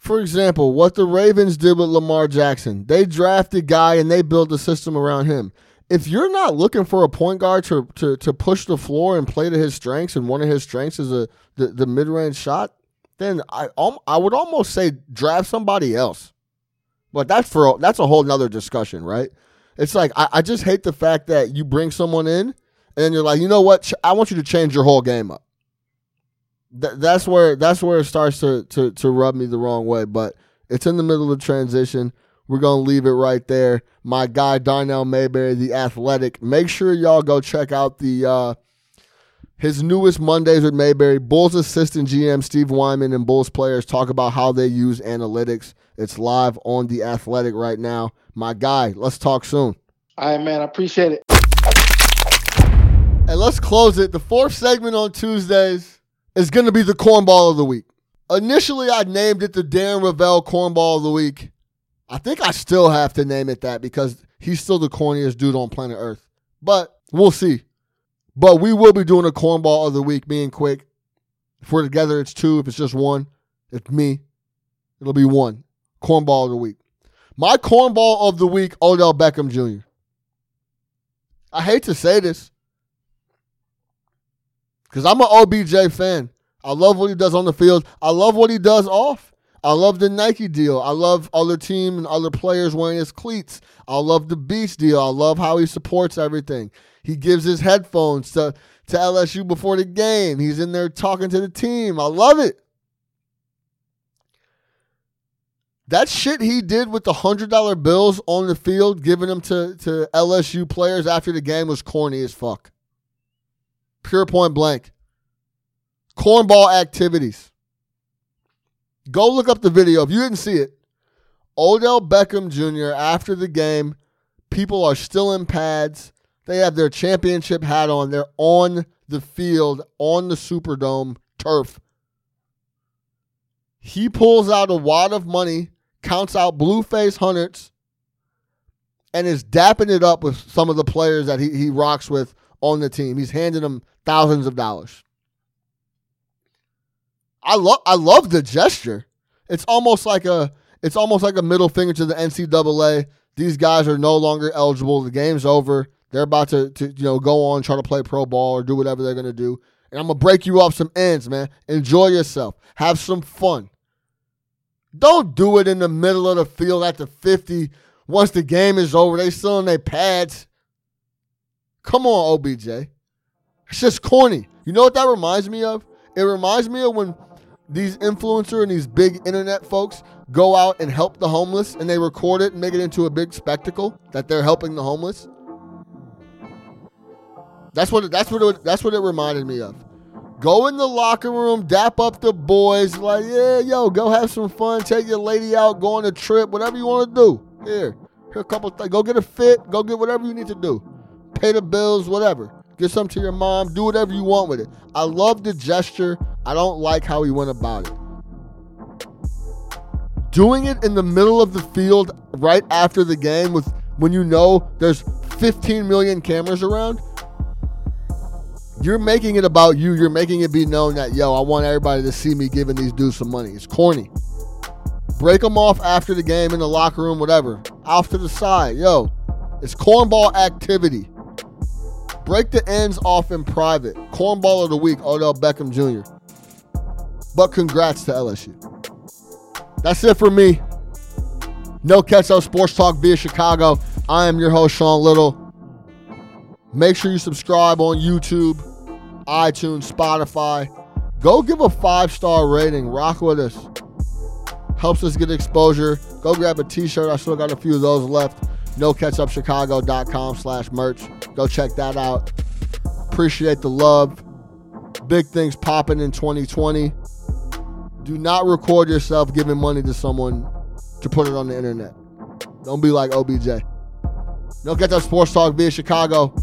for example, what the Ravens did with Lamar Jackson. They drafted guy and they built a system around him. If you're not looking for a point guard to, to, to push the floor and play to his strengths, and one of his strengths is a the, the mid range shot, then I I would almost say draft somebody else. But that's for that's a whole nother discussion, right? It's like I, I just hate the fact that you bring someone in and you're like, you know what? I want you to change your whole game up th- that's where that's where it starts to, to to rub me the wrong way. But it's in the middle of transition. We're gonna leave it right there. My guy Darnell Mayberry, the athletic. Make sure y'all go check out the uh, His newest Mondays with Mayberry, Bulls assistant GM Steve Weinman and Bulls players talk about how they use analytics. It's live on The Athletic right now. My guy, let's talk soon. All right, man. I appreciate it. And let's close it. The fourth segment on Tuesdays is going to be the cornball of the week. Initially, I named it the Darren Ravel cornball of the week. I think I still have to name it that because he's still the corniest dude on planet Earth. But we'll see. But we will be doing a cornball of the week, me and Quick. If we're together, it's two. If it's just one, it's me. It'll be one. Cornball of the week. My cornball of the week, Odell Beckham Jr. I hate to say this because I'm an OBJ fan. I love what he does on the field. I love what he does off. I love the Nike deal. I love other team and other players wearing his cleats. I love the Beast deal. I love how he supports everything. He gives his headphones to, to LSU before the game. He's in there talking to the team. I love it. That shit he did with the hundred dollar bills on the field, giving them to, to LSU players after the game was corny as fuck. Pure point blank. Cornball activities. Go look up the video. If you didn't see it, Odell Beckham Jr., after the game, people are still in pads. They have their championship hat on. They're on the field, on the Superdome turf. He pulls out a wad of money, counts out Blueface hundreds, and is dapping it up with some of the players that he, he rocks with on the team. He's handing them thousands of dollars. I love I love the gesture. It's almost like a it's almost like a middle finger to the NCAA. These guys are no longer eligible. The game's over. They're about to, to you know go on try to play pro ball or do whatever they're gonna do. And I'm gonna break you off some ends, man. Enjoy yourself. Have some fun. Don't do it in the middle of the field at the 50. Once the game is over, they still in their pads. Come on, OBJ. It's just corny. You know what that reminds me of? It reminds me of when these influencer and these big internet folks go out and help the homeless and they record it and make it into a big spectacle that they're helping the homeless. That's what that's what it, that's what it reminded me of. Go in the locker room, dap up the boys, like, yeah, yo, go have some fun, take your lady out, go on a trip, whatever you want to do. Here, here a couple things. Go get a fit, go get whatever you need to do. Pay the bills, whatever. Get some to your mom, do whatever you want with it. I love the gesture. I don't like how he went about it. Doing it in the middle of the field right after the game with when you know there's 15 million cameras around, you're making it about you. You're making it be known that, yo, I want everybody to see me giving these dudes some money. It's corny. Break them off after the game in the locker room, whatever. Off to the side. Yo, it's cornball activity. Break the ends off in private. Cornball of the week, Odell Beckham Jr. But congrats to LSU. That's it for me. No Ketchup Sports Talk via Chicago. I am your host, Sean Little. Make sure you subscribe on YouTube, iTunes, Spotify. Go give a five star rating. Rock with us. Helps us get exposure. Go grab a t shirt. I still got a few of those left. NoKetchupChicago.com slash merch. Go check that out. Appreciate the love. Big things popping in 2020. Do not record yourself giving money to someone to put it on the internet. Don't be like OBJ. No Ketchup Sports Talk via Chicago.